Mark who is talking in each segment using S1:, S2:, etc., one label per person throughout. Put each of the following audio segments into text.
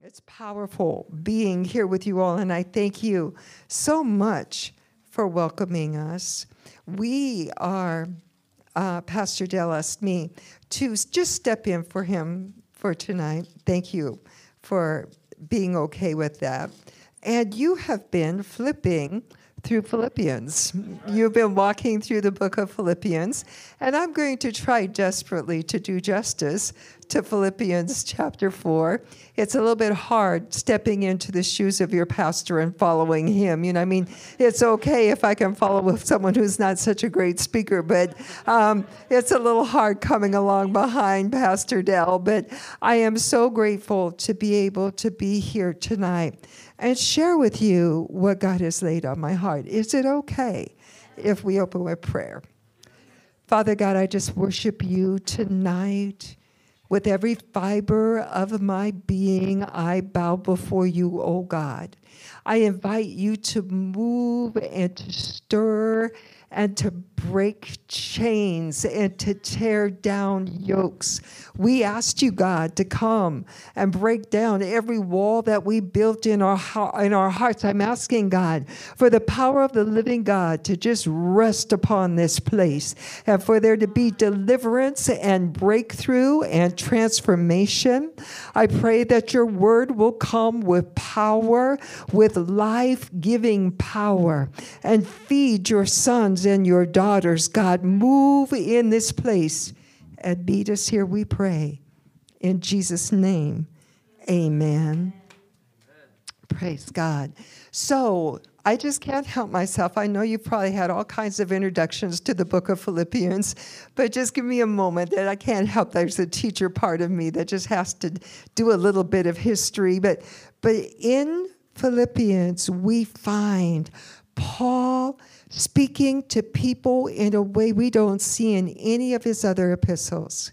S1: It's powerful being here with you all, and I thank you so much for welcoming us. We are, uh, Pastor Dell asked me to just step in for him for tonight. Thank you for being okay with that. And you have been flipping through Philippians. You've been walking through the book of Philippians, and I'm going to try desperately to do justice to Philippians chapter 4. It's a little bit hard stepping into the shoes of your pastor and following him. You know, I mean, it's okay if I can follow with someone who's not such a great speaker, but um, it's a little hard coming along behind Pastor Dell. But I am so grateful to be able to be here tonight and share with you what God has laid on my heart. Is it okay if we open with prayer? Father God, I just worship you tonight. With every fiber of my being, I bow before you, O God. I invite you to move and to stir and to break chains and to tear down yokes. We asked you, God, to come and break down every wall that we built in our, in our hearts. I'm asking, God, for the power of the living God to just rest upon this place and for there to be deliverance and breakthrough and transformation. I pray that your word will come with power, with life giving power, and feed your sons and your daughters God, move in this place and meet us here, we pray. In Jesus' name, amen. amen. Praise God. So, I just can't help myself. I know you've probably had all kinds of introductions to the book of Philippians, but just give me a moment that I can't help. There's a teacher part of me that just has to do a little bit of history. But, but in Philippians, we find Paul speaking to people in a way we don't see in any of his other epistles.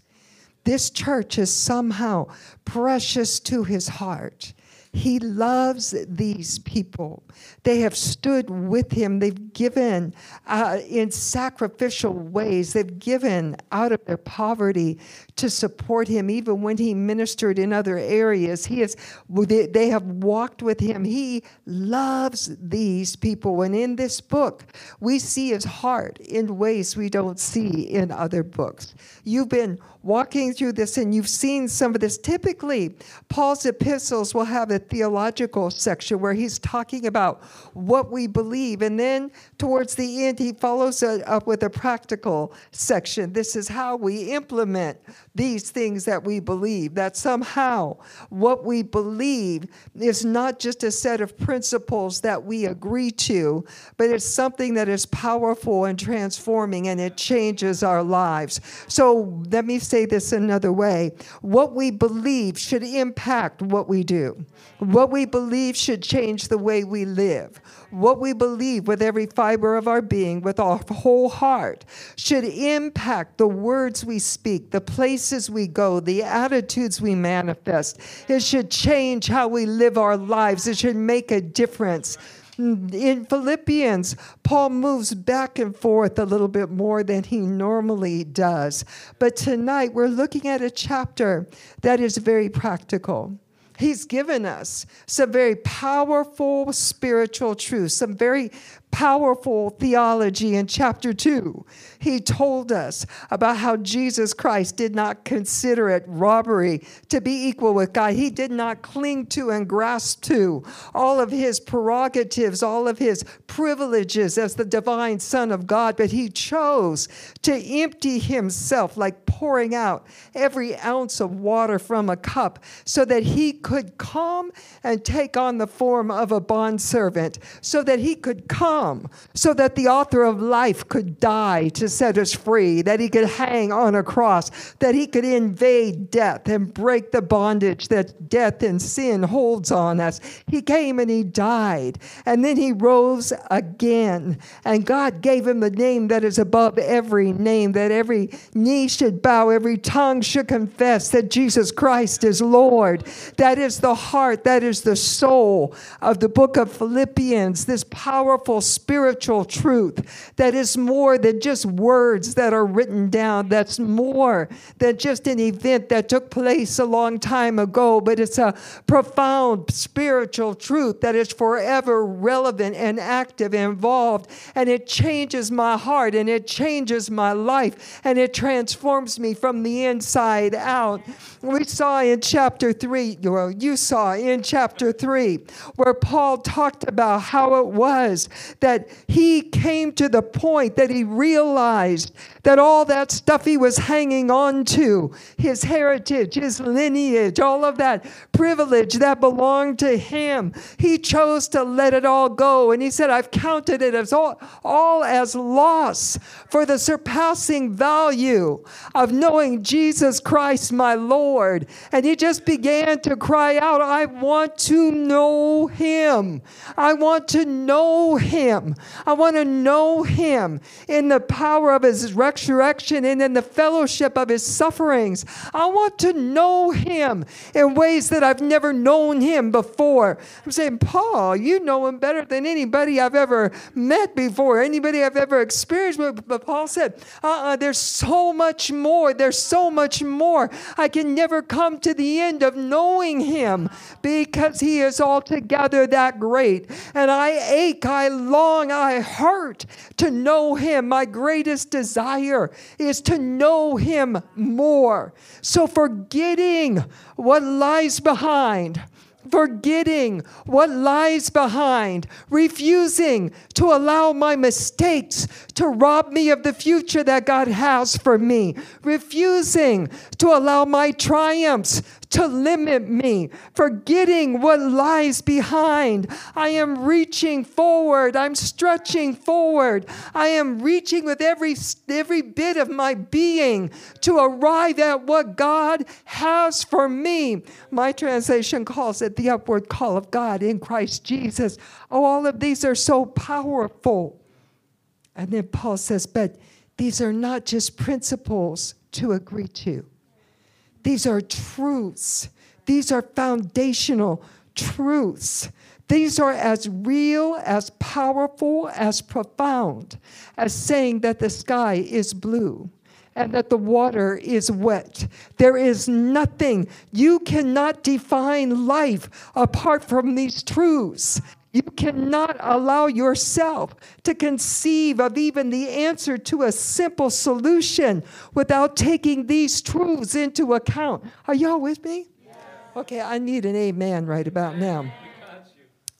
S1: This church is somehow precious to his heart. He loves these people. They have stood with him. They've given uh, in sacrificial ways. They've given out of their poverty to support him, even when he ministered in other areas. He has, they have walked with him. He loves these people. And in this book, we see his heart in ways we don't see in other books. You've been walking through this and you've seen some of this. Typically, Paul's epistles will have a theological section where he's talking about what we believe. And then towards the end, he follows it up with a practical section. This is how we implement these things that we believe, that somehow what we believe is not just a set of principles that we agree to, but it's something that is powerful and transforming and it changes our lives. So let me say this another way what we believe should impact what we do, what we believe should change the way we live what we believe with every fiber of our being, with our whole heart, should impact the words we speak, the places we go, the attitudes we manifest. It should change how we live our lives, it should make a difference. In Philippians, Paul moves back and forth a little bit more than he normally does. But tonight, we're looking at a chapter that is very practical. He's given us some very powerful spiritual truths, some very powerful theology in chapter 2. He told us about how Jesus Christ did not consider it robbery to be equal with God. He did not cling to and grasp to all of his prerogatives, all of his privileges as the divine Son of God, but he chose to empty himself, like pouring out every ounce of water from a cup, so that he could come and take on the form of a bondservant, so that he could come come so that the author of life could die to set us free, that he could hang on a cross, that he could invade death and break the bondage that death and sin holds on us. He came and he died, and then he rose again. And God gave him the name that is above every name, that every knee should bow, every tongue should confess that Jesus Christ is Lord. That is the heart, that is the soul of the book of Philippians, this powerful spiritual truth that is more than just words that are written down, that's more than just an event that took place a long time ago, but it's a profound spiritual truth that is forever relevant and active and involved. And it changes my heart and it changes my life and it transforms me from the inside out. We saw in chapter 3, well, you saw in chapter 3, where Paul talked about how it was that he came to the point that he realized that all that stuff he was hanging on to, his heritage, his lineage, all of that privilege that belonged to him, he chose to let it all go. And he said, I've counted it as all, all as loss for the surpassing value of knowing Jesus Christ, my Lord. And he just began to cry out, I want to know him. I want to know him. I want to know him in the power of his resurrection resurrection and in the fellowship of his sufferings. I want to know him in ways that I've never known him before. I'm saying, Paul, you know him better than anybody I've ever met before, anybody I've ever experienced with. But Paul said, uh uh-uh, there's so much more. There's so much more. I can never come to the end of knowing him because he is altogether that great. And I ache, I long, I hurt to know him. My greatest desire is to know Him more. So, forgetting what lies behind, forgetting what lies behind, refusing to allow my mistakes to rob me of the future that God has for me, refusing to allow my triumphs to limit me, forgetting what lies behind. I am reaching forward. I'm stretching forward. I am reaching with every, every bit of my being to arrive at what God has for me. My translation calls it the upward call of God in Christ Jesus. Oh, all of these are so powerful. And then Paul says, but these are not just principles to agree to. These are truths. These are foundational truths. These are as real, as powerful, as profound as saying that the sky is blue and that the water is wet. There is nothing, you cannot define life apart from these truths. You cannot allow yourself to conceive of even the answer to a simple solution without taking these truths into account. Are y'all with me? Okay, I need an amen right about now.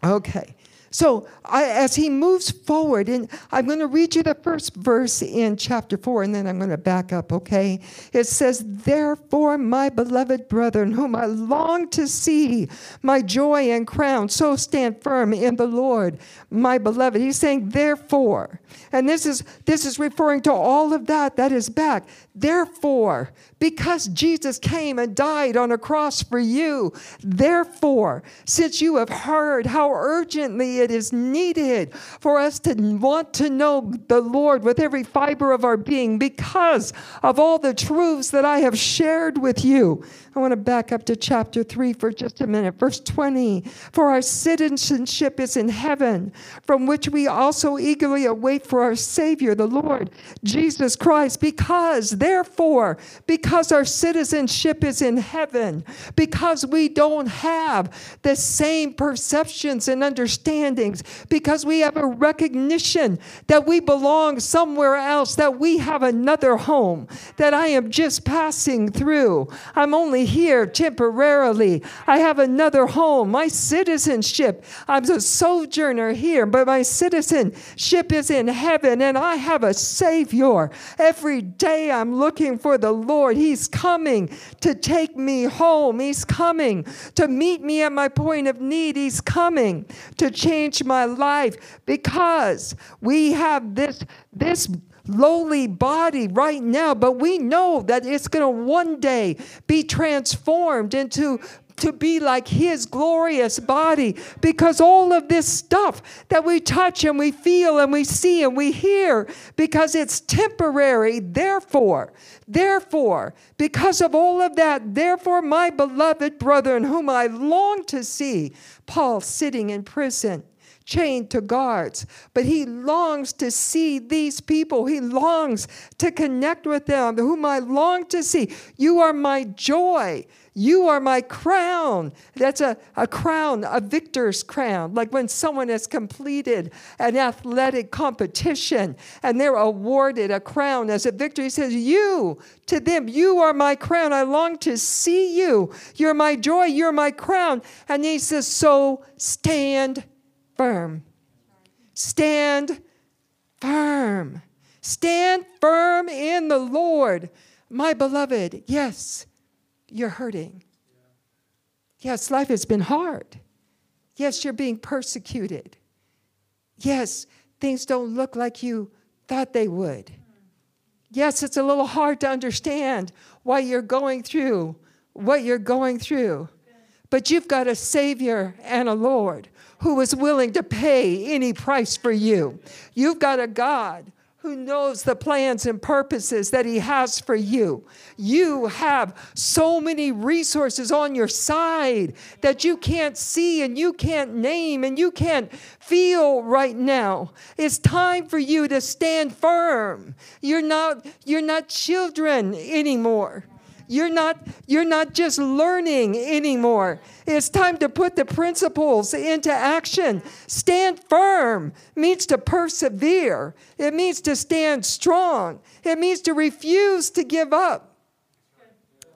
S1: Okay. So I, as he moves forward, and I'm going to read you the first verse in chapter 4, and then I'm going to back up, okay? It says, Therefore, my beloved brethren, whom I long to see, my joy and crown, so stand firm in the Lord, my beloved. He's saying, Therefore. And this is, this is referring to all of that that is back. Therefore, because Jesus came and died on a cross for you, therefore, since you have heard how urgently it is needed for us to want to know the Lord with every fiber of our being, because of all the truths that I have shared with you, I want to back up to chapter 3 for just a minute. Verse 20 For our citizenship is in heaven, from which we also eagerly await for our Savior, the Lord Jesus Christ. Because, therefore, because our citizenship is in heaven, because we don't have the same perceptions and understandings, because we have a recognition that we belong somewhere else, that we have another home, that I am just passing through. I'm only here temporarily. I have another home. My citizenship, I'm a sojourner here, but my citizenship is in heaven, and I have a Savior. Every day I'm looking for the Lord. He's coming to take me home. He's coming to meet me at my point of need. He's coming to change my life because we have this, this lowly body right now, but we know that it's going to one day be transformed into to be like his glorious body because all of this stuff that we touch and we feel and we see and we hear because it's temporary therefore therefore because of all of that therefore my beloved brethren whom I long to see Paul sitting in prison chained to guards. But he longs to see these people. He longs to connect with them, whom I long to see. You are my joy. You are my crown. That's a, a crown, a victor's crown. Like when someone has completed an athletic competition and they're awarded a crown as a victor. He says, You, to them, you are my crown. I long to see you. You're my joy. You're my crown. And he says, So stand firm. Stand firm. Stand firm in the Lord, my beloved. Yes you're hurting. Yes, life has been hard. Yes, you're being persecuted. Yes, things don't look like you thought they would. Yes, it's a little hard to understand why you're going through what you're going through. But you've got a Savior and a Lord who is willing to pay any price for you. You've got a God who knows the plans and purposes that He has for you. You have so many resources on your side that you can't see and you can't name and you can't feel right now. It's time for you to stand firm. You're not, you're not children anymore. You're not, you're not just learning anymore. It's time to put the principles into action. Stand firm means to persevere, it means to stand strong, it means to refuse to give up.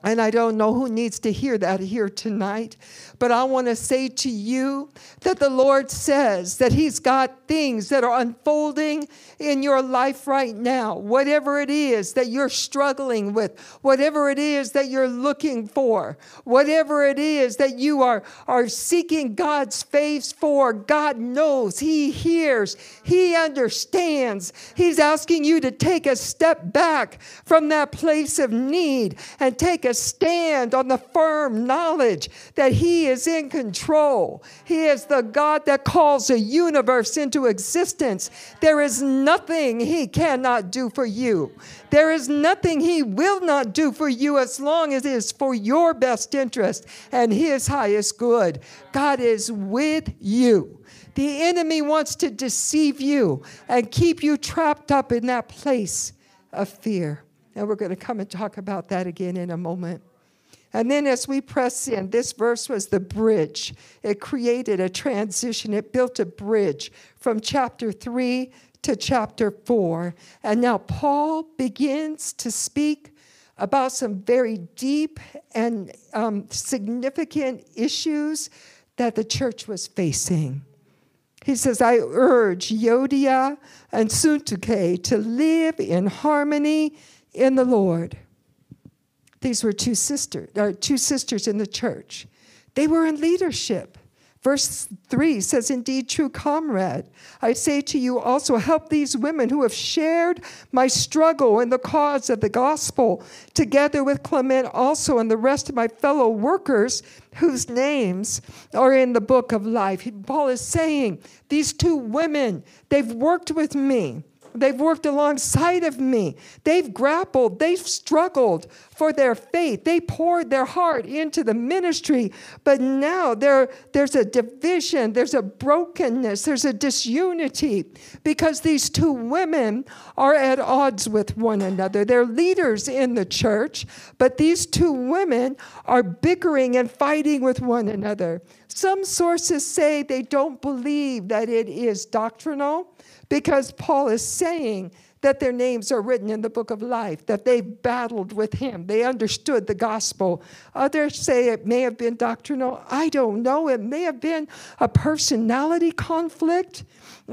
S1: And I don't know who needs to hear that here tonight, but I want to say to you that the Lord says that He's got things that are unfolding in your life right now. Whatever it is that you're struggling with, whatever it is that you're looking for, whatever it is that you are, are seeking God's face for, God knows, He hears, He understands. He's asking you to take a step back from that place of need and take a stand on the firm knowledge that He is in control. He is the God that calls a universe into existence. There is nothing He cannot do for you. There is nothing He will not do for you as long as it is for your best interest and His highest good. God is with you. The enemy wants to deceive you and keep you trapped up in that place of fear. And we're going to come and talk about that again in a moment. And then as we press in, this verse was the bridge. It created a transition, it built a bridge from chapter 3 to chapter 4. And now Paul begins to speak about some very deep and um, significant issues that the church was facing. He says, I urge Euodia and Syntyche to live in harmony in the Lord. These were two sisters, uh, two sisters in the church. They were in leadership. Verse 3 says, Indeed, true comrade, I say to you also, help these women who have shared my struggle in the cause of the gospel, together with Clement also and the rest of my fellow workers whose names are in the book of life. Paul is saying, These two women, they've worked with me. They've worked alongside of me. They've grappled. They've struggled for their faith. They poured their heart into the ministry. But now there, there's a division, there's a brokenness, there's a disunity because these two women are at odds with one another. They're leaders in the church, but these two women are bickering and fighting with one another. Some sources say they don't believe that it is doctrinal because Paul is saying that their names are written in the book of life, that they've battled with him. They understood the gospel. Others say it may have been doctrinal. I don't know. It may have been a personality conflict.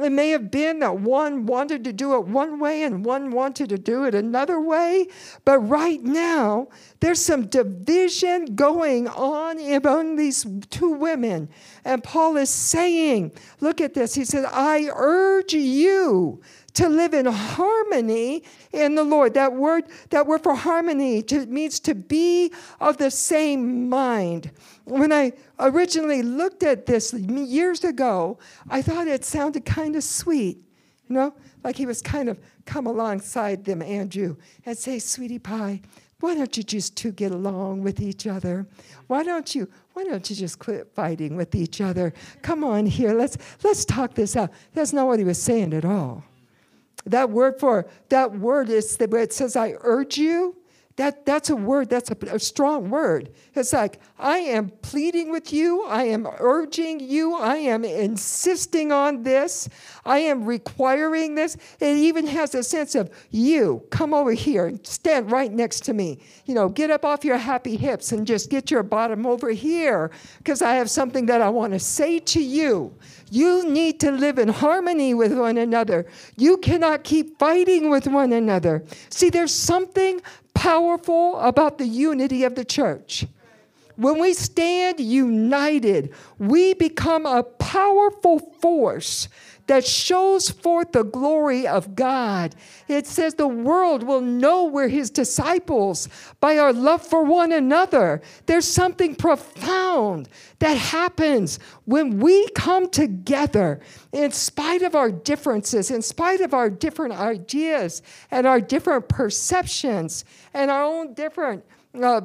S1: It may have been that one wanted to do it one way and one wanted to do it another way. But right now, there's some division going on among these two women. And Paul is saying, look at this. He said, I urge you to live in harmony in the Lord. That word, that word for harmony to, means to be of the same mind. When I originally looked at this years ago, I thought it sounded kind of sweet, you know, like he was kind of come alongside them, Andrew, and say, Sweetie Pie, Why don't you just two get along with each other? Why don't you why don't you just quit fighting with each other? Come on here, let's let's talk this out. That's not what he was saying at all. That word for that word is the where it says, I urge you. That, that's a word, that's a, a, strong word. It's like, I am pleading with you, I am urging you, I am insisting on this, I am requiring this. It even has a sense of, you, come over here and stand right next to me. You know, get up off your happy hips and just get your bottom over here because I have something that I want to say to you. You need to live in harmony with one another. You cannot keep fighting with one another. See, there's something powerful about the unity of the church. When we stand united, we become a powerful force that shows forth the glory of God. It says the world will know we're his disciples by our love for one another. There's something profound that happens when we come together in spite of our differences, in spite of our different ideas and our different perceptions and our own different uh,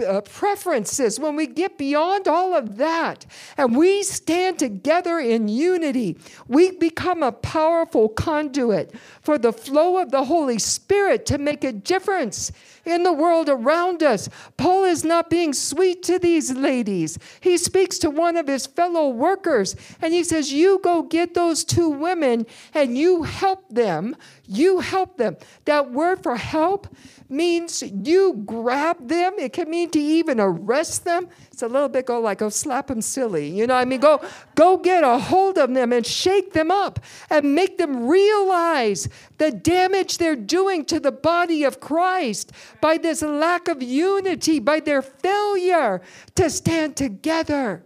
S1: uh, preferences, when we get beyond all of that and we stand together in unity, we become a powerful conduit for the flow of the Holy Spirit to make a difference in the world around us. Paul is not being sweet to these ladies. He speaks to one of his fellow workers and he says, You go get those two women and you help them. You help them. That word for help means you grab them. It can mean to even arrest them. It's a little bit go like, go slap them silly. You know I mean? Go, go get a hold of them and shake them up and make them realize the damage they're doing to the body of Christ by this lack of unity, by their failure to stand together.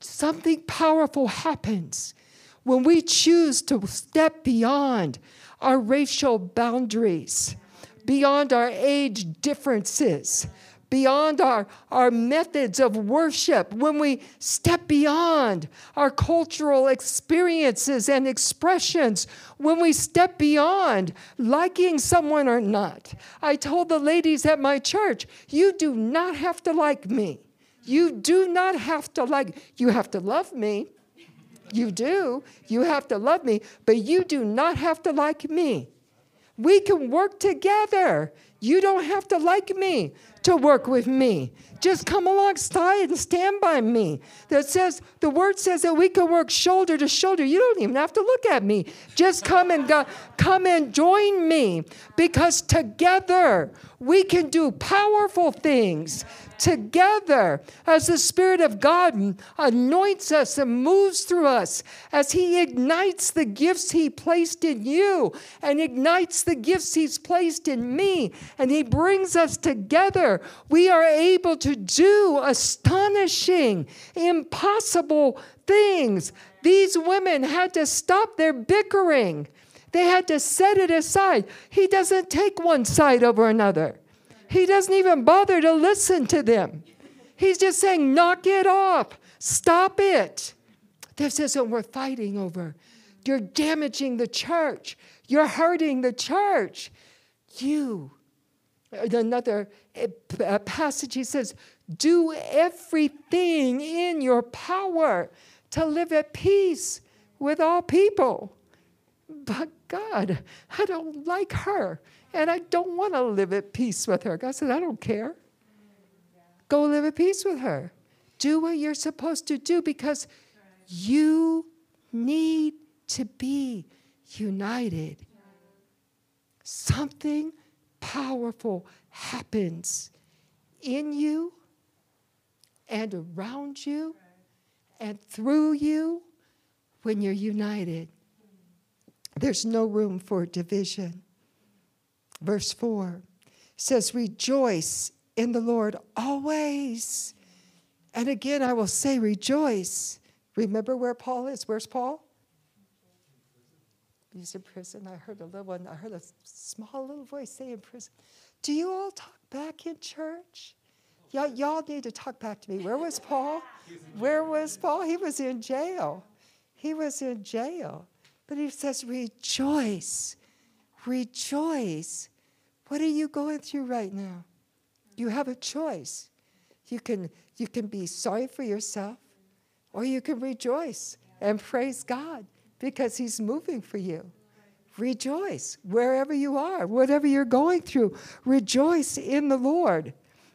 S1: Something powerful happens when we choose to step beyond our racial boundaries beyond our age differences, beyond our, our methods of worship, when we step beyond our cultural experiences and expressions, when we step beyond liking someone or not. I told the ladies at my church, you do not have to like me. You do not have to like, you have to love me. You do. You have to love me, but you do not have to like me. We can work together. You don't have to like me to work with me. Just come alongside and stand by me. That says the word says that we can work shoulder to shoulder. You don't even have to look at me. Just come and go, come and join me because together we can do powerful things together as the Spirit of God anoints us and moves through us, as He ignites the gifts He placed in you and ignites the gifts He's placed in me, and He brings us together, we are able to do astonishing, impossible things. These women had to stop their bickering. They had to set it aside. He doesn't take one side over another. He doesn't even bother to listen to them. He's just saying, knock it off, stop it. This isn't worth fighting over. You're damaging the church, you're hurting the church. You. Another eh, passage, he says, do everything in your power to live at peace with all people. But God, I don't like her. And I don't want to live at peace with her. God said, I don't care. Go live at peace with her. Do what you're supposed to do because you need to be united. Something powerful happens in you and around you and through you when you're united. There's no room for division. Verse 4 says, Rejoice in the Lord always. And again, I will say, Rejoice. Remember where Paul is? Where's Paul? He's in prison. I heard a little one, I heard a small little voice say in prison. Do you all talk back in church? Y'all, y'all need to talk back to me. Where was Paul? Where was Paul? He was in jail. He was in jail. But he says, Rejoice rejoice What are you going through right now? You have a choice. You can, you can be sorry for yourself, or you can rejoice and praise God because He's moving for you. Rejoice wherever you are, whatever you're going through. Rejoice in the Lord.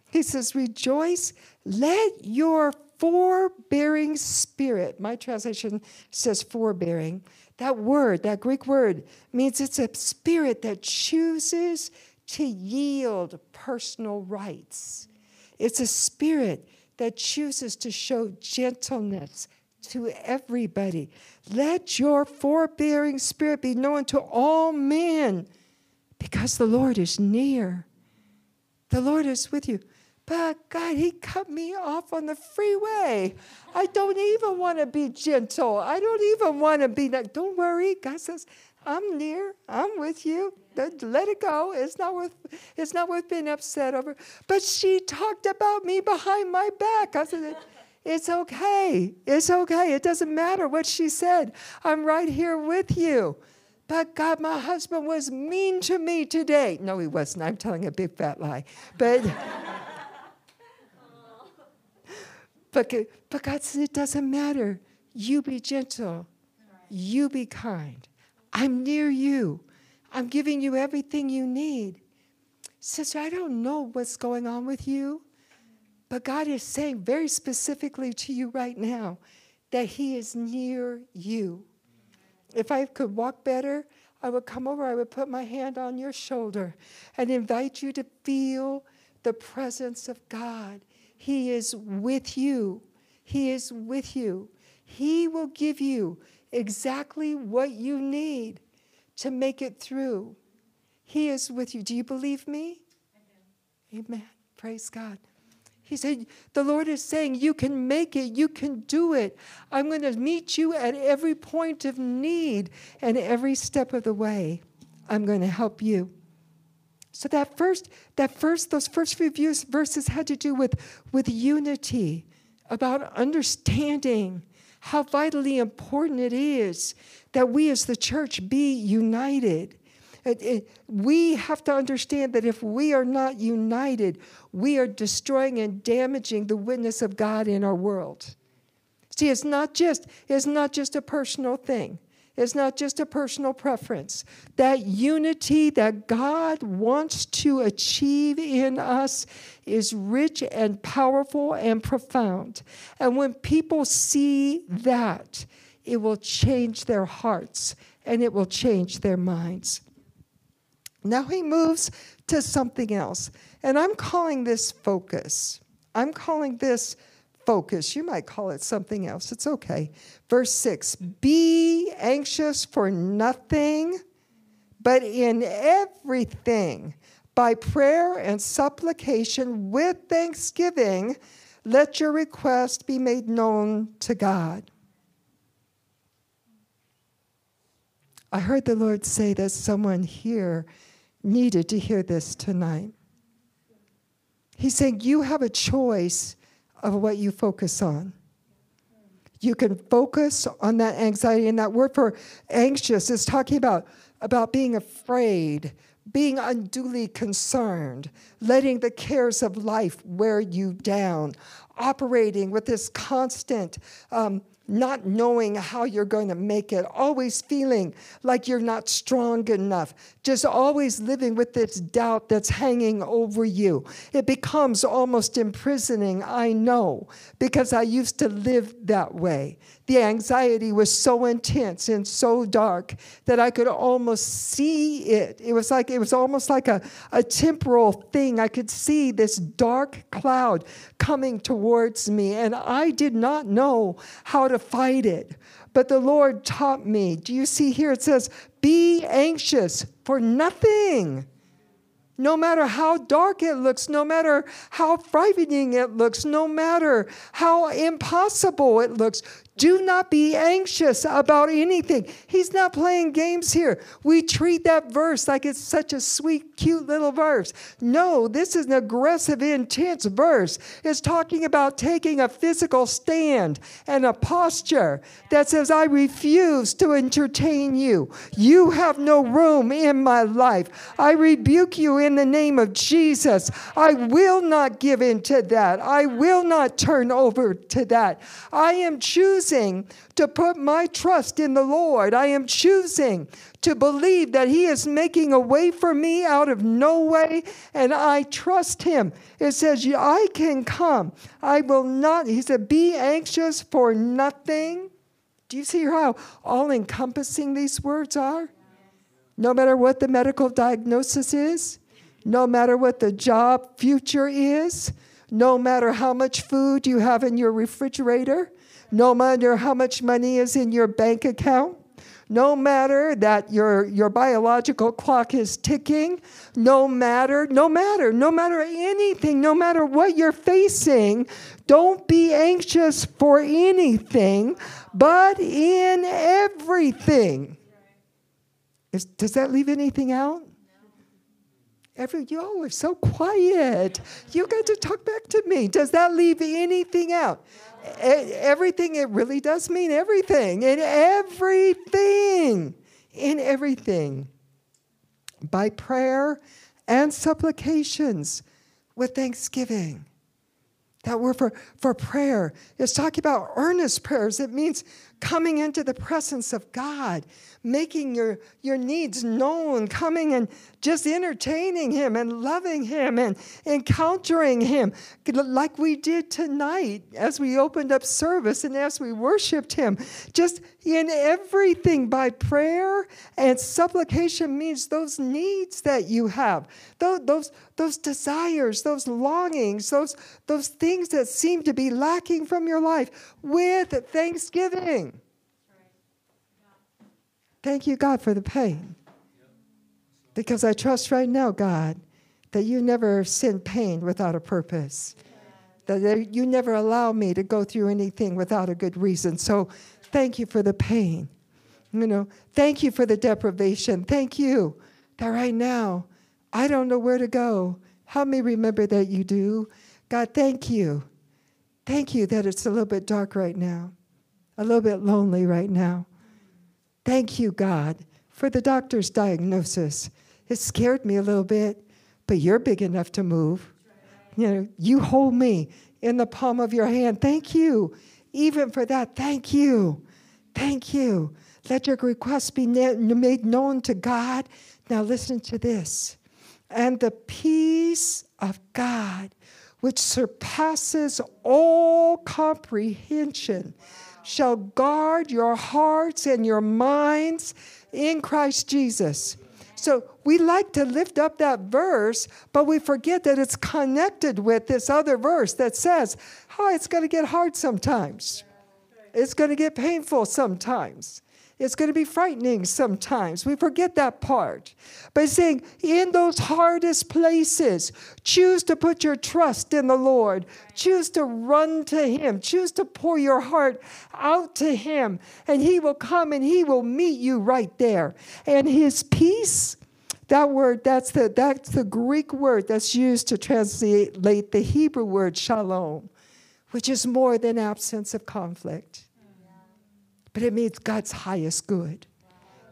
S1: He says, Rejoice, let your forbearing spirit, my translation says forbearing. That word, that Greek word, means it's a spirit that chooses to yield personal rights. It's a spirit that chooses to show gentleness to everybody. Let your forbearing spirit be known to all men because the Lord is near. The Lord is with you. But God, He cut me off on the freeway. I don't even want to be gentle. I don't even want to be that. Don't worry. God says, I'm near. I'm with you. Let it go. It's not worth. It's not worth being upset over. But she talked about me behind my back. I said, "It's okay. It's okay. It doesn't matter what she said. I'm right here with you." But God, my husband was mean to me today. No, he wasn't. I'm telling a big fat lie. But. but, but God said, it doesn't matter. You be gentle. You be kind. I'm near you. I'm giving you everything you need. Sister, I don't know what's going on with you, but God is saying very specifically to you right now that He is near you. If I could walk better, I would come over, I would put my hand on your shoulder and invite you to feel the presence of God. He is with you. He is with you. He will give you exactly what you need to make it through. He is with you. Do you believe me? Amen. Praise God. He said, The Lord is saying, You can make it, you can do it. I'm going to meet you at every point of need and every step of the way. I'm going to help you. So that first, that first, those first few verses had to do with, with unity, about understanding how vitally important it is that we as the church be united. It, it, we have to understand that if we are not united, we are destroying and damaging the witness of God in our world. See, it's not just, it's not just a personal thing. It's not just a personal preference. That unity that God wants to achieve in us is rich and powerful and profound. And when people see that, it will change their hearts and it will change their minds. Now he moves to something else. And I'm calling this focus. I'm calling this focus. You might call it something else. It's okay. Verse 6 Be anxious for nothing, but in everything, by prayer and supplication with thanksgiving, let your request be made known to God. I heard the Lord say that someone here needed to hear this tonight. He's saying, You have a choice of what you focus on. You can focus on that anxiety, and that word for anxious is talking about, about being afraid, being unduly concerned, letting the cares of life wear you down, operating with this constant um, not knowing how you're going to make it, always feeling like you're not strong enough, just always living with this doubt that's hanging over you. It becomes almost imprisoning, I know, because I used to live that way. The anxiety was so intense and so dark that I could almost see it. It was like it was almost like a, a temporal thing. I could see this dark cloud coming towards me, and I did not know how to fight it. But the Lord taught me. Do you see here? It says, Be anxious for nothing. No matter how dark it looks, no matter how frightening it looks, no matter how impossible it looks, Do not be anxious about anything. He's not playing games here. We treat that verse like it's such a sweet, cute little verse. No, this is an aggressive, intense verse. It's talking about taking a physical stand and a posture that says, I refuse to entertain you. You have no room in my life. I rebuke you in the name of Jesus. I will not give in to that. I will not turn over to that. I am choosing choosing to put my trust in the Lord. I am choosing to believe that He is making a way for me out of no way, and I trust Him. It says, I can come. I will not, He said, be anxious for nothing. Do you see how all encompassing these words are? No matter what the medical diagnosis is, no matter what the job future is, no matter how much food you have in your refrigerator, no matter how much money is in your bank account, no matter that your, your biological clock is ticking, no matter, no matter, no matter anything, no matter what you're facing, don't be anxious for anything, but in everything. Is, does that leave anything out? Every, you all are so quiet. You got to talk back to me. Does that leave anything out? Everything, it really does mean everything. In everything. In everything. By prayer and supplications with thanksgiving. That word for, for prayer is talking about earnest prayers. It means coming into the presence of God, making your, your needs known, coming and just entertaining Him and loving Him and encountering Him, like we did tonight as we opened up service and as we worshiped Him. Just in everything by prayer and supplication means those needs that you have, those, those, those desires, those longings, those, those things that seem to be lacking from your life with thanksgiving. Thank you, God, for the pain. Because I trust right now, God, that you never send pain without a purpose. That you never allow me to go through anything without a good reason. So thank you for the pain. You know, thank you for the deprivation. Thank you that right now I don't know where to go. Help me remember that you do. God, thank you. Thank you that it's a little bit dark right now, a little bit lonely right now. Thank you, God, for the doctor's diagnosis. It scared me a little bit, but you're big enough to move. You know, you hold me in the palm of your hand. Thank you. Even for that, thank you. Thank you. Let your request be made known to God. Now, listen to this. And the peace of God, which surpasses all comprehension, shall guard your hearts and your minds in Christ Jesus. So we like to lift up that verse, but we forget that it's connected with this other verse that says, oh, it's going to get hard sometimes. It's going to get painful sometimes. It's going to be frightening sometimes. We forget that part. But saying, in those hardest places, choose to put your trust in the Lord. Choose to run to Him. Choose to pour your heart out to Him. And He will come and He will meet you right there. And His peace, that word, that's the, that's the Greek word that's used to translate the Hebrew word shalom, which is more than absence of conflict but it means God's highest good.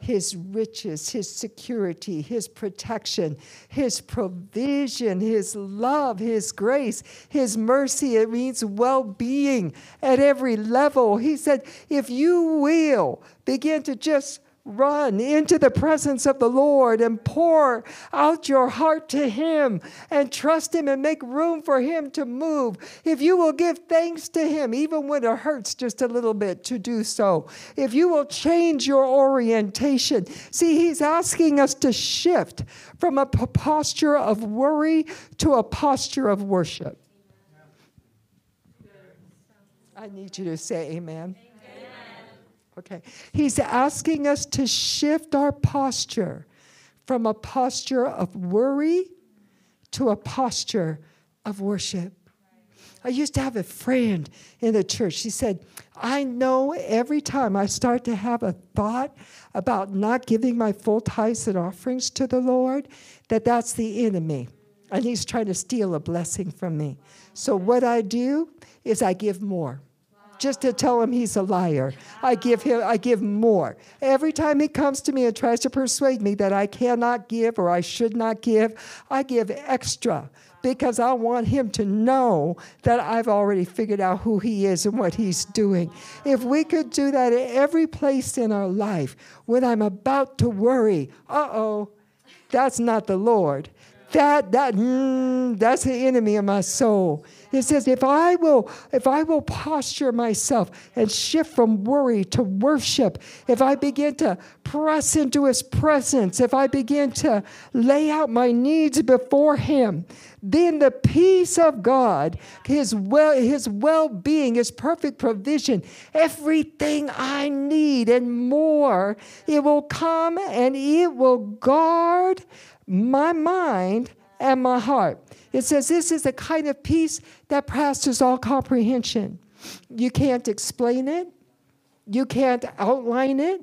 S1: His riches, His security, His protection, His provision, His love, His grace, His mercy. It means well being at every level. He said, if you will begin to just Run into the presence of the Lord and pour out your heart to Him and trust Him and make room for Him to move. If you will give thanks to Him, even when it hurts just a little bit to do so, if you will change your orientation. See, He's asking us to shift from a posture of worry to a posture of worship. I need you to say amen. Okay. He's asking us to shift our posture from a posture of worry to a posture of worship. I used to have a friend in the church. She said, I know every time I start to have a thought about not giving my full tithes and offerings to the Lord, that that's the enemy. And he's trying to steal a blessing from me. So what I do is I give more just to tell him he's a liar. I give him I give more. Every time he comes to me and tries to persuade me that I cannot give or I should not give, I give extra because I want him to know that I've already figured out who he is and what he's doing. If we could do that at every place in our life, when I'm about to worry, uh-oh, that's not the Lord. That that mm, that's the enemy of my soul. It says, if I will, if I will posture myself and shift from worry to worship, if I begin to press into his presence, if I begin to lay out my needs before him, then the peace of God, his well, his well-being, his perfect provision, everything I need and more, it will come and it will guard my mind and my heart. It says this is a kind of peace that passes all comprehension. You can't explain it, you can't outline it,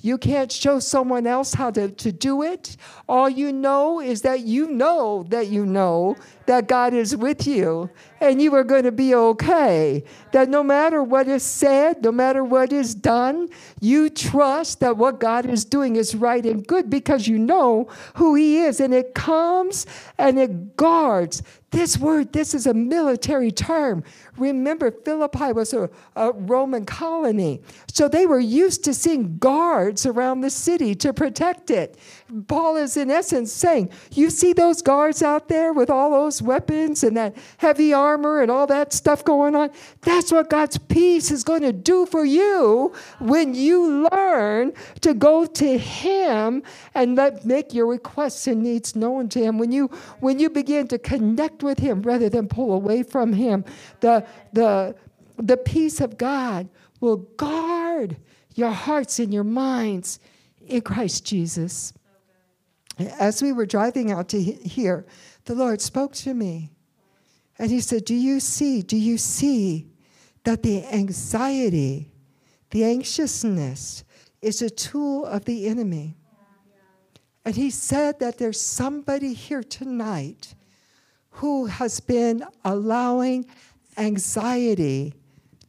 S1: you can't show someone else how to, to do it. All you know is that you know that you know that God is with you and you are going to be okay. That no matter what is said, no matter what is done, you trust that what God is doing is right and good because you know who He is. And it comes and it guards. This word, this is a military term. Remember, Philippi was a, a, Roman colony. So they were used to seeing guards around the city to protect it. Paul is, in essence, saying, You see those guards out there with all those weapons and that heavy armor and all that stuff going on? That's what God's peace is going to do for you when you learn to go to Him and let, make your requests and needs known to Him. When you, when you begin to connect with Him rather than pull away from Him, the, the, the peace of God will guard your hearts and your minds in Christ Jesus. As we were driving out to here, the Lord spoke to me. And He said, Do you see, do you see that the anxiety, the anxiousness is a tool of the enemy? And He said that there's somebody here tonight who has been allowing anxiety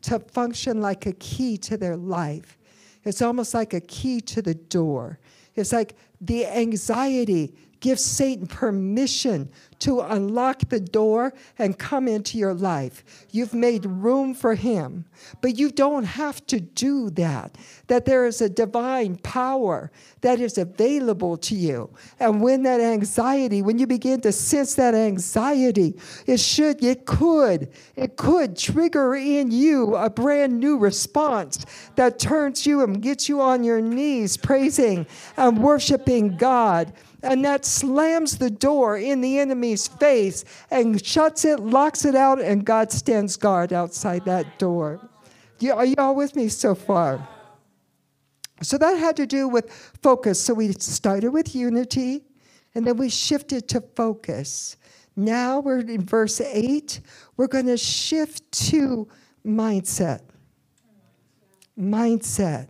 S1: to function like a key to their life. It's almost like a key to the door. It's like the anxiety gives Satan permission to unlock the door and come into your life. You've made room for him, but you don't have to do that. That there is a divine power that is available to you. And when that anxiety, when you begin to sense that anxiety, it should, it could, it could trigger in you a brand new response that turns you and gets you on your knees praising and worshiping God and that slams the door in the enemy's face and shuts it, locks it out, and God stands guard outside that door. Are you all with me so far? So that had to do with focus. So we started with unity, and then we shifted to focus. Now we're in verse 8. We're going to shift to mindset. Mindset.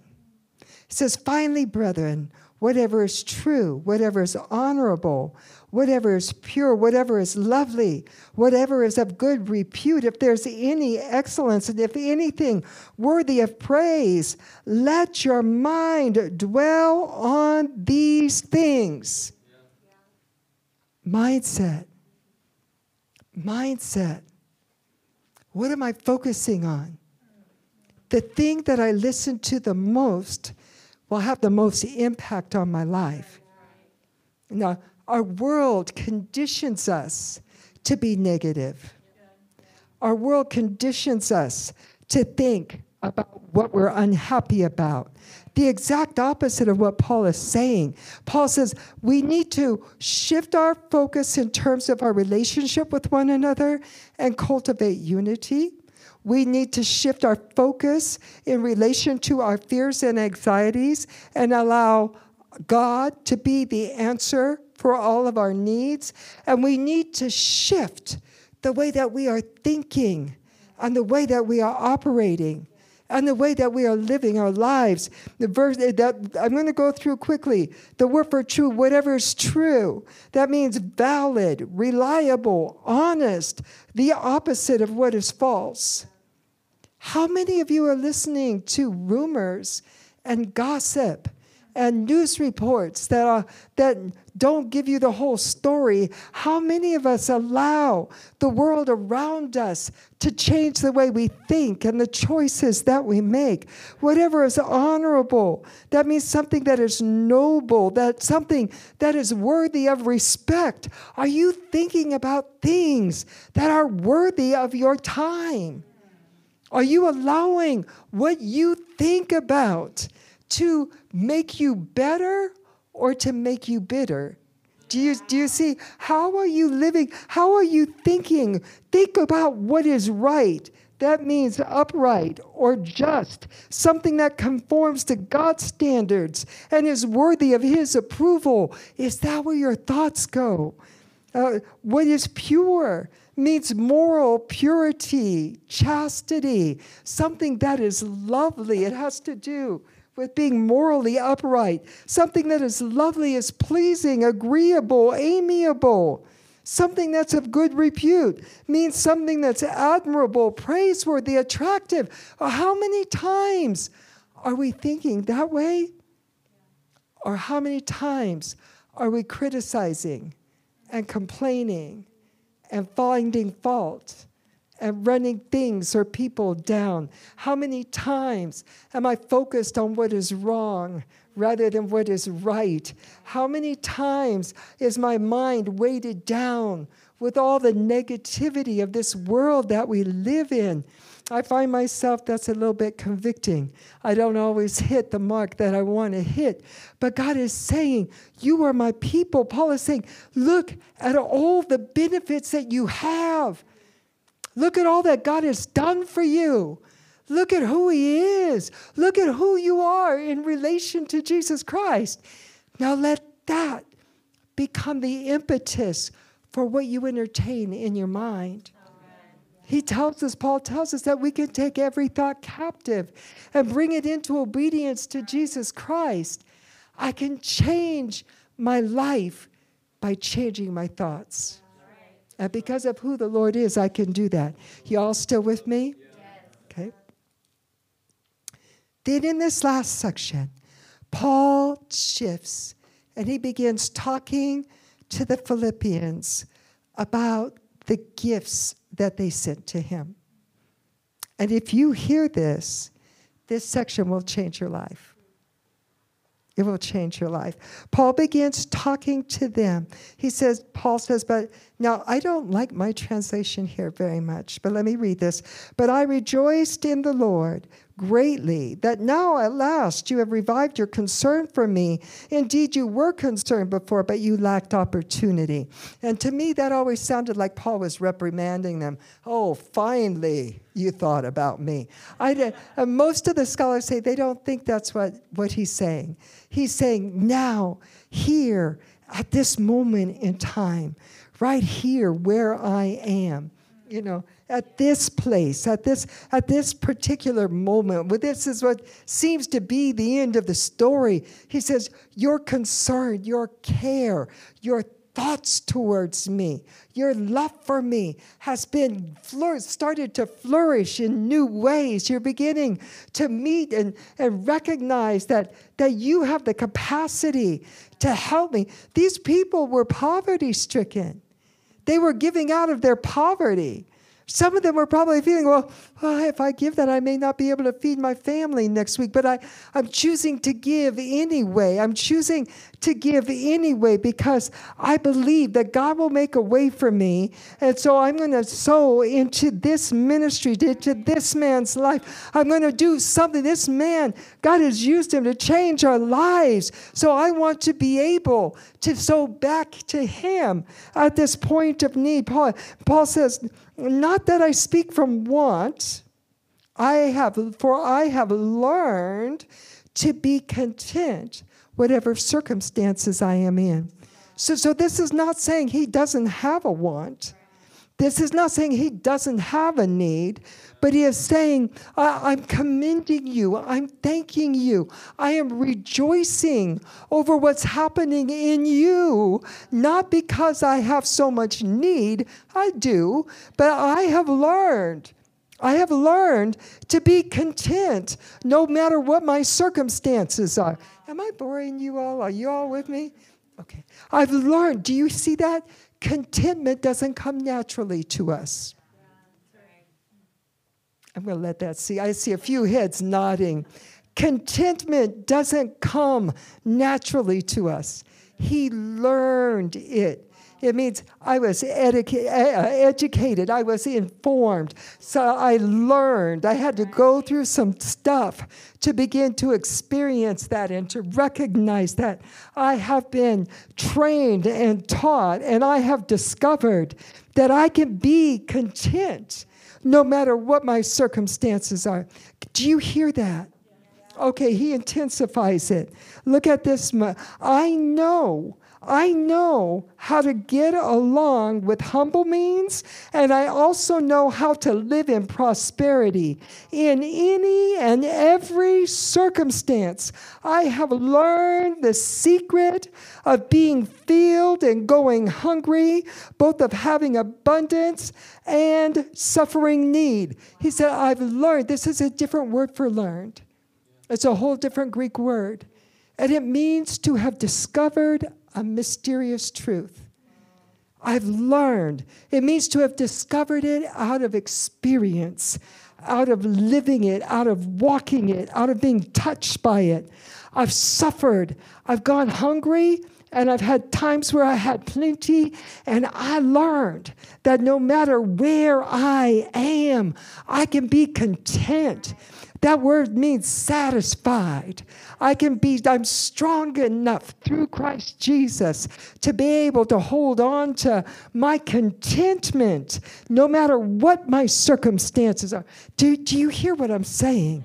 S1: It says, finally, brethren, whatever is true, whatever is honorable, whatever is pure, whatever is lovely, whatever is of good repute, if there's any excellence and if anything worthy of praise, let your mind dwell on these things. Mindset. Mindset. What am I focusing on? The thing that I listen to the most will have the most impact on my life. Now, our world conditions us to be negative. Our world conditions us to think about what we're unhappy about. The exact opposite of what Paul is saying. Paul says we need to shift our focus in terms of our relationship with one another and cultivate unity we need to shift our focus in relation to our fears and anxieties and allow God to be the answer for all of our needs. And we need to shift the way that we are thinking and the way that we are operating and the way that we are living our lives. The verse that I'm going to go through quickly. The word for true, whatever is true, that means valid, reliable, honest, the opposite of what is false. How many of you are listening to rumors and gossip and news reports that, are, that don't give you the whole story, how many of us allow the world around us to change the way we think and the choices that we make? Whatever is honorable, that means something that is noble, that something that is worthy of respect. Are you thinking about things that are worthy of your time? Are you allowing what you think about to make you better or to make you bitter? Do you, do you see? How are you living? How are you thinking? Think about what is right. That means upright or just, something that conforms to God's standards and is worthy of His approval. Is that where your thoughts go? Uh, what is pure means moral purity, chastity, something that is lovely. It has to do with being morally upright. Something that is lovely, is pleasing, agreeable, amiable. Something that's of good repute means something that's admirable, praiseworthy, attractive. How many times are we thinking that way? Or how many times are we criticizing and complaining and finding fault? And running things or people down? How many times am I focused on what is wrong rather than what is right? How many times is my mind weighted down with all the negativity of this world that we live in? I find myself that's a little bit convicting. I don't always hit the mark that I want to hit. But God is saying, You are my people. Paul is saying, Look at all the benefits that you have. Look at all that God has done for you. Look at who He is. Look at who you are in relation to Jesus Christ. Now let that become the impetus for what you entertain in your mind. He tells us, Paul tells us that we can take every thought captive and bring it into obedience to Jesus Christ. I can change my life by changing my thoughts. And because of who the Lord is, I can do that. You all still with me? Okay. Then in this last section, Paul shifts and he begins talking to the Philippians about the gifts that they sent to him. And if you hear this, this section will change your life. It will change your life. Paul begins talking to them. He says, Paul says, but now I don't like my translation here very much, but let me read this. But I rejoiced in the Lord greatly that now at last you have revived your concern for me. Indeed, you were concerned before, but you lacked opportunity. And to me, that always sounded like Paul was reprimanding them. Oh, finally, you thought about me. I, uh, most of the scholars say they don't think that's what, what he's saying. He's saying, now, here, at this moment in time, right here where I am, you know, at this place, at this, at this particular moment, where this is what seems to be the end of the story. He says, Your concern, your care, your thoughts towards me, your love for me has been flour- started to flourish in new ways. You're beginning to meet and, and recognize that, that you have the capacity to help me. These people were poverty stricken. They were giving out of their poverty. Some of them were probably feeling, well, well, if I give that, I may not be able to feed my family next week, but I, I'm choosing to give anyway. I'm choosing to give anyway because I believe that God will make a way for me. And so I'm going to sow into this ministry, into this man's life. I'm going to do something. This man, God has used him to change our lives. So I want to be able to sow back to him at this point of need. Paul, Paul says, not that I speak from want, I have, for I have learned to be content, whatever circumstances I am in. So, so this is not saying he doesn't have a want, This is not saying he doesn't have a need, but he is saying, I'm commending you. I'm thanking you. I am rejoicing over what's happening in you, not because I have so much need. I do, but I have learned. I have learned to be content no matter what my circumstances are. Am I boring you all? Are you all with me? Okay. I've learned. Do you see that? Contentment doesn't come naturally to us. I'm going to let that see. I see a few heads nodding. Contentment doesn't come naturally to us. He learned it. It means I was educa- uh, educated, I was informed. So I learned. I had to go through some stuff to begin to experience that and to recognize that. I have been trained and taught, and I have discovered that I can be content no matter what my circumstances are. Do you hear that? Okay, he intensifies it. Look at this. I know I know how to get along with humble means, and I also know how to live in prosperity. In any and every circumstance, I have learned the secret of being filled and going hungry, both of having abundance and suffering need. He said, I've learned. This is a different word for learned, it's a whole different Greek word. And it means to have discovered a mysterious truth. I've learned. It means to have discovered it out of experience, out of living it, out of walking it, out of being touched by it. I've suffered. I've gone hungry and I've had times where I had plenty, and I learned that no matter where I am, I can be content. That word means satisfied. I can be, I'm strong enough through Christ Jesus to be able to hold on to my contentment no matter what my circumstances are. Do, do you hear what I'm saying?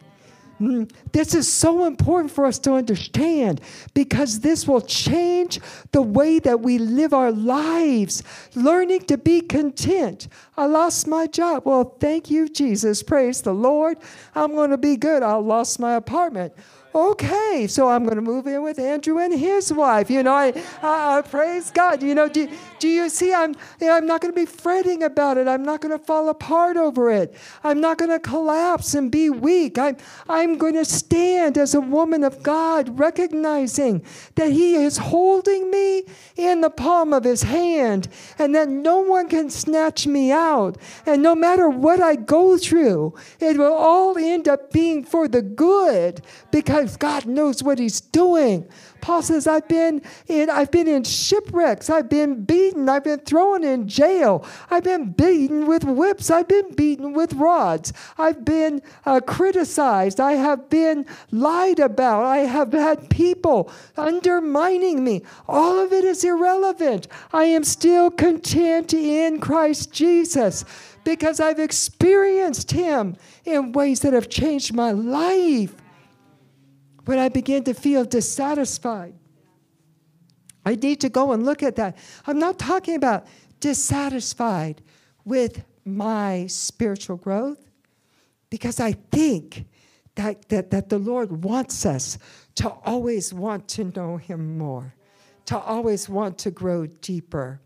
S1: Mm, this is so important for us to understand because this will change the way that we live our lives. Learning to be content. I lost my job. Well, thank you, Jesus. Praise the Lord. I'm going to be good. I lost my apartment okay, so I'm going to move in with Andrew and his wife. You know, I, I, I praise God. You know, do, do you see? I'm, you know, I'm not going to be fretting about it. I'm not going to fall apart over it. I'm not going to collapse and be weak. I'm, I'm going to stand as a woman of God, recognizing that He is holding me in the palm of His hand and that no one can snatch me out. And no matter what I go through, it will all end up being for the good because lives. God knows what He's doing. Paul says, I've been in, I've been in shipwrecks. I've been beaten. I've been thrown in jail. I've been beaten with whips. I've been beaten with rods. I've been uh, criticized. I have been lied about. I have had people undermining me. All of it is irrelevant. I am still content in Christ Jesus because I've experienced Him in ways that have changed my life when I begin to feel dissatisfied. I need to go and look at that. I'm not talking about dissatisfied with my spiritual growth because I think that, that, that the Lord wants us to always want to know Him more, to always want to grow deeper.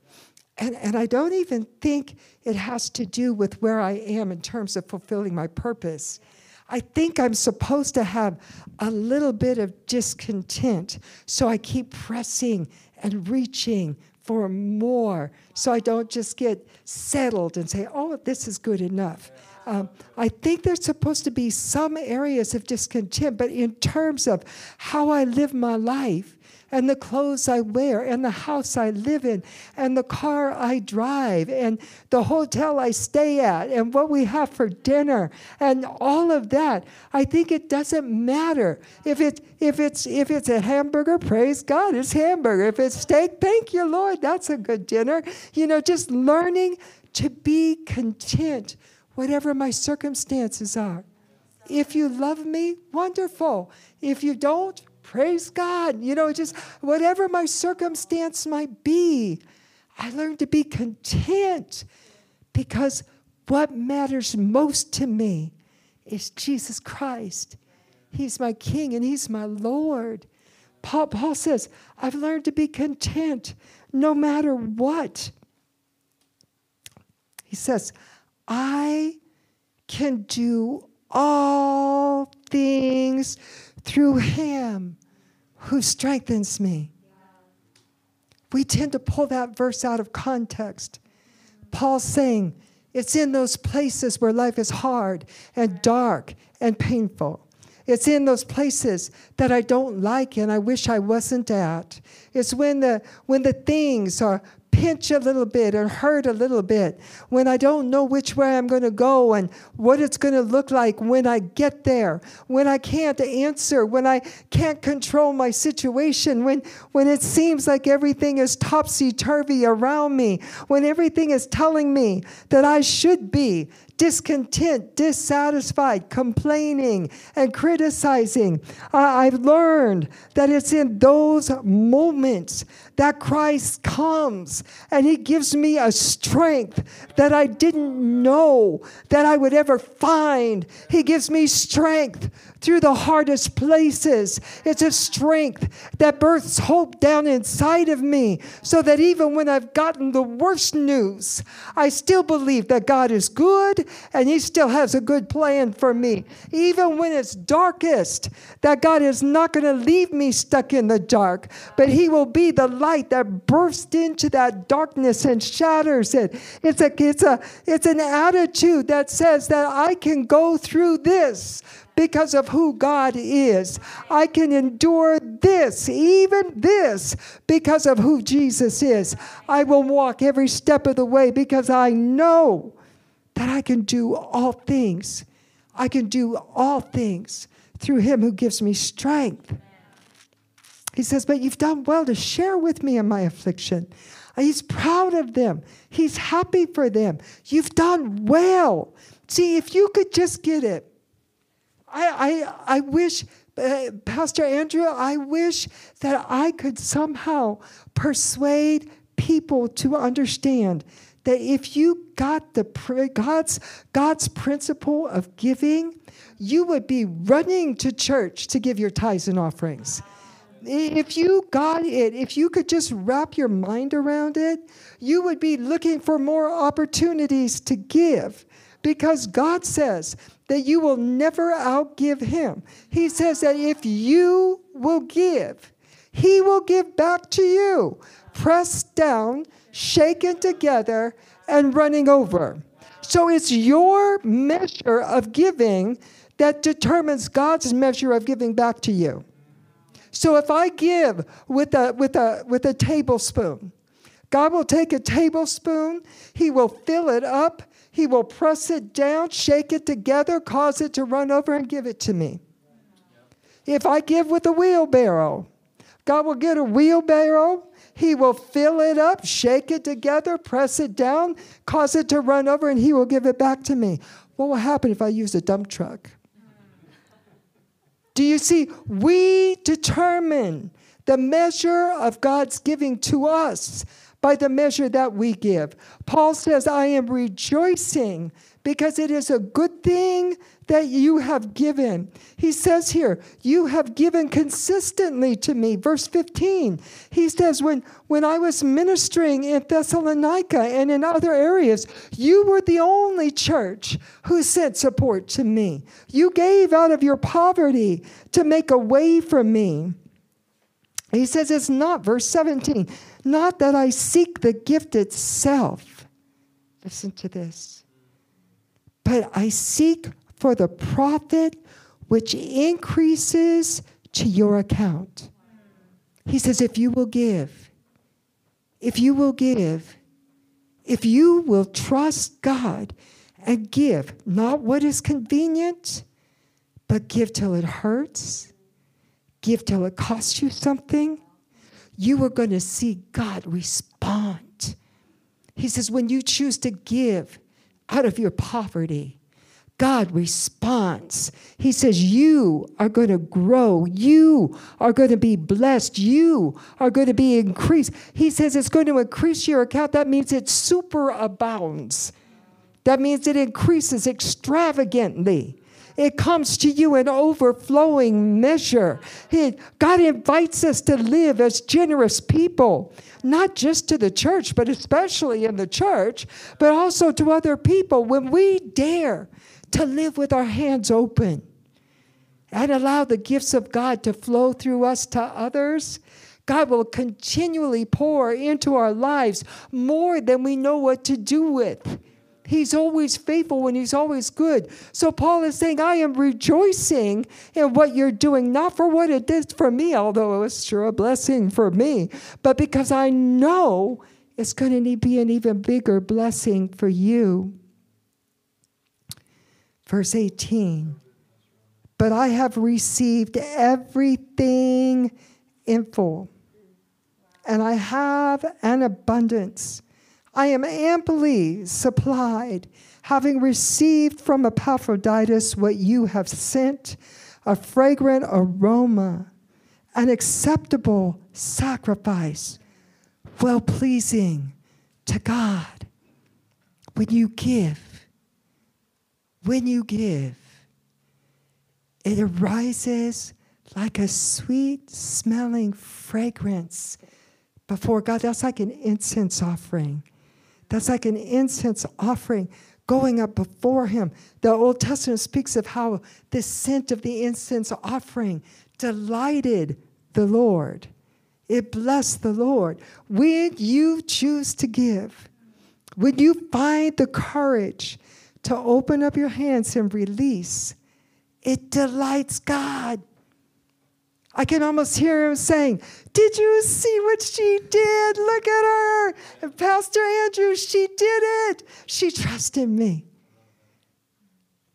S1: And, and I don't even think it has to do with where I am in terms of fulfilling my purpose. I think I'm supposed to have a little bit of discontent. So I keep pressing and reaching for more so I don't just get settled and say, oh, this is good enough. Um, I think there's supposed to be some areas of discontent, but in terms of how I live my life, and the clothes I wear, and the house I live in, and the car I drive, and the hotel I stay at, and what we have for dinner, and all of that. I think it doesn't matter if it's if it's if it's a hamburger. Praise God, it's hamburger. If it's steak, thank you, Lord. That's a good dinner. You know, just learning to be content, whatever my circumstances are. If you love me, wonderful. If you don't, Praise God. You know, just whatever my circumstance might be, I learned to be content because what matters most to me is Jesus Christ. He's my King and He's my Lord. Paul, Paul says, I've learned to be content no matter what. He says, I can do all things through Him who strengthens me. We tend to pull that verse out of context. Paul's saying, it's in those places where life is hard and dark and painful. It's in those places that I don't like and I wish I wasn't at. It's when the when the things are pinch a little bit or hurt a little bit, when I don't know which way I'm going to go and what it's going to look like when I get there, when I can't answer, when I can't control my situation, when, when it seems like everything is topsy turvy around me, when everything is telling me that I should be discontent, dissatisfied, complaining, and criticizing. I've learned that it's in those moments that Christ comes and He gives me a strength that I didn't know that I would ever find. He gives me strength through the hardest places. It's a strength that births hope down inside of me so that even when I've gotten the worst news, I still believe that God is good and He still has a good plan for me. Even when it's darkest, that God is not going to leave me stuck in the dark, but He will be the light that bursts into that darkness and shatters it. It's a, it's a, it's an attitude that says that I can go through this because of who God is. I can endure this, even this, because of who Jesus is. I will walk every step of the way because I know that I can do all things. I can do all things through Him who gives me strength. He says, But you've done well to share with me in my affliction. He's proud of them. He's happy for them. You've done well. See, if you could just get it, I, I, I wish, uh, Pastor Andrew, I wish that I could somehow persuade people to understand that if you got the God's God's principle of giving, you would be running to church to give your tithes and offerings. If you got it, if you could just wrap your mind around it, you would be looking for more opportunities to give because God says that you will never outgive him. He says that if you will give, he will give back to you, pressed down, shaken together, and running over. So it's your measure of giving that determines God's measure of giving back to you. So if I give with a, with a, with a tablespoon, God will take a tablespoon, He will fill it up, he will press it down, shake it together, cause it to run over, and give it to me. If I give with a wheelbarrow, God will get a wheelbarrow. He will fill it up, shake it together, press it down, cause it to run over, and He will give it back to me. What will happen if I use a dump truck? Do you see? We determine the measure of God's giving to us by the measure that we give. Paul says, I am rejoicing because it is a good thing that you have given. He says here, You have given consistently to me. Verse 15, he says, When, when I was ministering in Thessalonica and in other areas, you were the only church who sent support to me. You gave out of your poverty to make a way for me. He says, It's not, verse 17, not that I seek the gift itself. Listen to this. But I seek for the profit which increases to your account. He says, if you will give, if you will give, if you will trust God and give, not what is convenient, but give till it hurts, give till it costs you something, you are going to see God respond. He says, when you choose to give out of your poverty, God responds. He says, You are going to grow. You are going to be blessed. You are going to be increased. He says it's going to increase your account. That means it super abounds. That means it increases extravagantly. It comes to you in overflowing measure. God invites us to live as generous people, not just to the church, but especially in the church, but also to other people. When we dare to live with our hands open and allow the gifts of God to flow through us to others, God will continually pour into our lives more than we know what to do with. He's always faithful and he's always good. So Paul is saying, I am rejoicing in what you're doing, not for what it did for me, although it was sure a blessing for me, but because I know it's going to be an even bigger blessing for you. Verse 18 But I have received everything in full, and I have an abundance I am amply supplied, having received from Epaphroditus what you have sent, a fragrant aroma, an acceptable sacrifice, well pleasing to God. When you give, when you give, it arises like a sweet smelling fragrance before God. That's like an incense offering. That's like an incense offering going up before him. The Old Testament speaks of how the scent of the incense offering delighted the Lord. It blessed the Lord. When you choose to give, when you find the courage to open up your hands and release, it delights God. I can almost hear him saying, Did you see what she did? Look at her. And Pastor Andrew, she did it. She trusted me.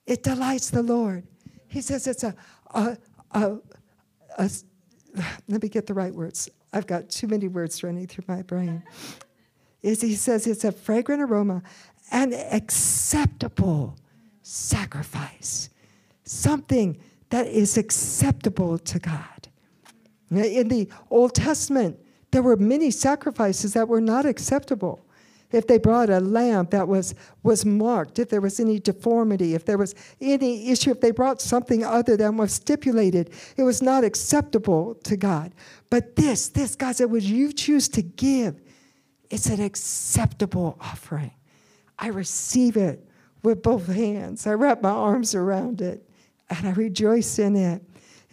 S1: It delights the Lord. He says it's a, a, a, a let me get the right words. I've got too many words running through my brain. Is he says it's a fragrant aroma, an acceptable sacrifice, something that is acceptable to God. In the Old Testament, there were many sacrifices that were not acceptable. If they brought a lamb that was, was marked, if there was any deformity, if there was any issue, if they brought something other than was stipulated, it was not acceptable to God. But this, this, God said, would you choose to give? It's an acceptable offering. I receive it with both hands. I wrap my arms around it and I rejoice in it.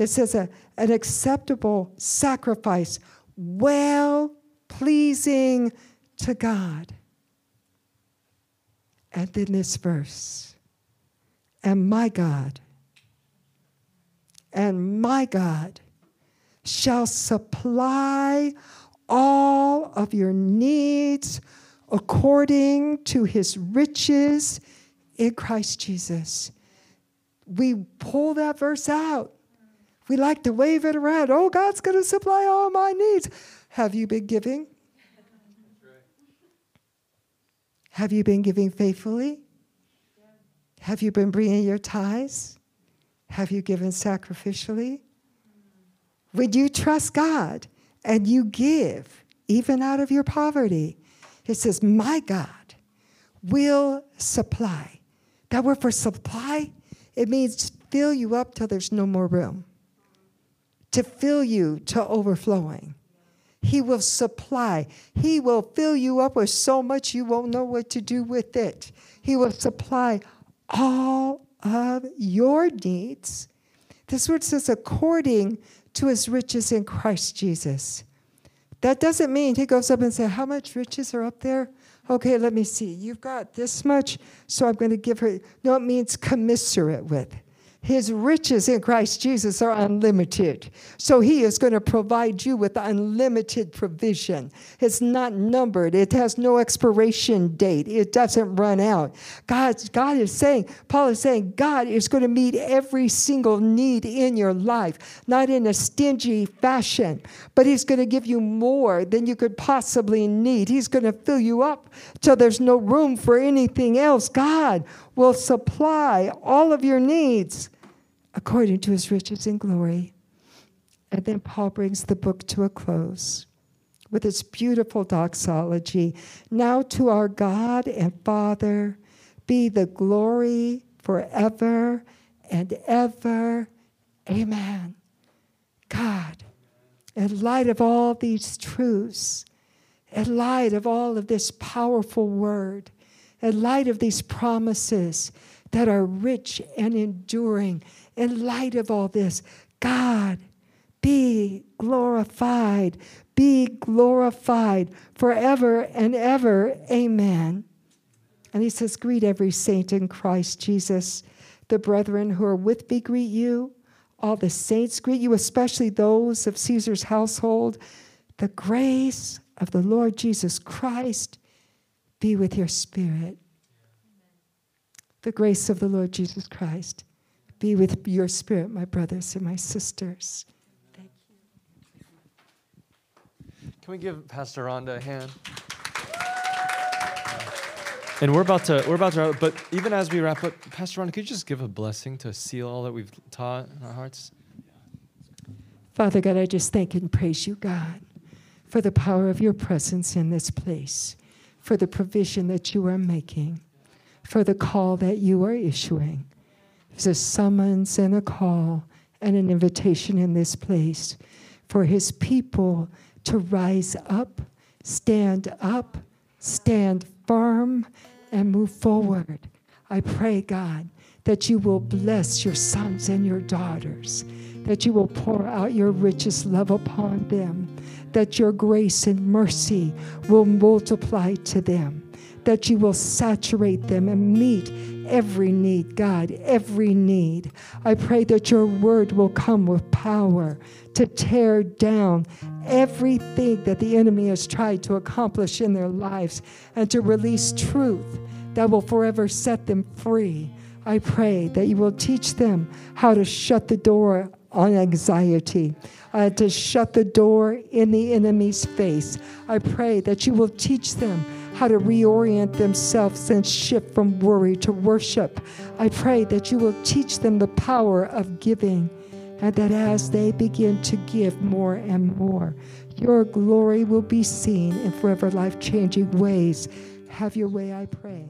S1: It says a, an acceptable sacrifice, well pleasing to God. And then this verse, and my God, and my God shall supply all of your needs according to his riches in Christ Jesus. We pull that verse out we like to wave it around. Oh, God's going to supply all my needs. Have you been giving? Have you been giving faithfully? Have you been bringing your tithes? Have you given sacrificially? Would you trust God and you give, even out of your poverty, it says, My God will supply. That word for supply, it means fill you up till there's no more room to fill you to overflowing. He will supply. He will fill you up with so much you won't know what to do with it. He will supply all of your needs. This word says, according to his riches in Christ Jesus. That doesn't mean he goes up and says, How much riches are up there? Okay, let me see. You've got this much, so I'm going to give her. No, it means commiserate with. His riches in Christ Jesus are unlimited. So he is going to provide you with unlimited provision. It's not numbered, it has no expiration date, it doesn't run out. God, God is saying, Paul is saying, God is going to meet every single need in your life, not in a stingy fashion, but he's going to give you more than you could possibly need. He's going to fill you up till there's no room for anything else. God will supply all of your needs according to his riches and glory. And then Paul brings the book to a close with its beautiful doxology. Now to our God and Father be the glory forever and ever. Amen. God, in light of all these truths, in light of all of this powerful word, in light of these promises that are rich and enduring, in light of all this, God, be glorified, be glorified forever and ever. Amen. And he says, Greet every saint in Christ Jesus. The brethren who are with me greet you. All the saints greet you, especially those of Caesar's household. The grace of the Lord Jesus Christ be with your spirit. The grace of the Lord Jesus Christ be with your spirit, my brothers and my sisters. Thank you.
S2: Can we give Pastor Rhonda a hand? And we're about to we're about to wrap, but even as we wrap up, Pastor Rhonda, could you just give a blessing to seal all that we've taught in our hearts?
S1: Father God, I just thank and praise you, God, for the power of your presence in this place, for the provision that you are making, for the call that you are issuing. There's a summons and a call and an invitation in this place for his people to rise up, stand up, stand firm, and move forward. I pray, God, that you will bless your sons and your daughters, that you will pour out your richest love upon them, that your grace and mercy will multiply to them, that you will saturate them and meet every need, God, every need. I pray that your word will come with power to tear down everything that the enemy has tried to accomplish in their lives and to release truth that will forever set them free. I pray that you will teach them how to shut the door on anxiety, uh, to shut the door in the enemy's face. I pray that you will teach them how to reorient themselves and shift from worry to worship. I pray that you will teach them the power of giving, and that as they begin to give more and more, your glory will be seen in forever life changing ways. Have your way, I pray.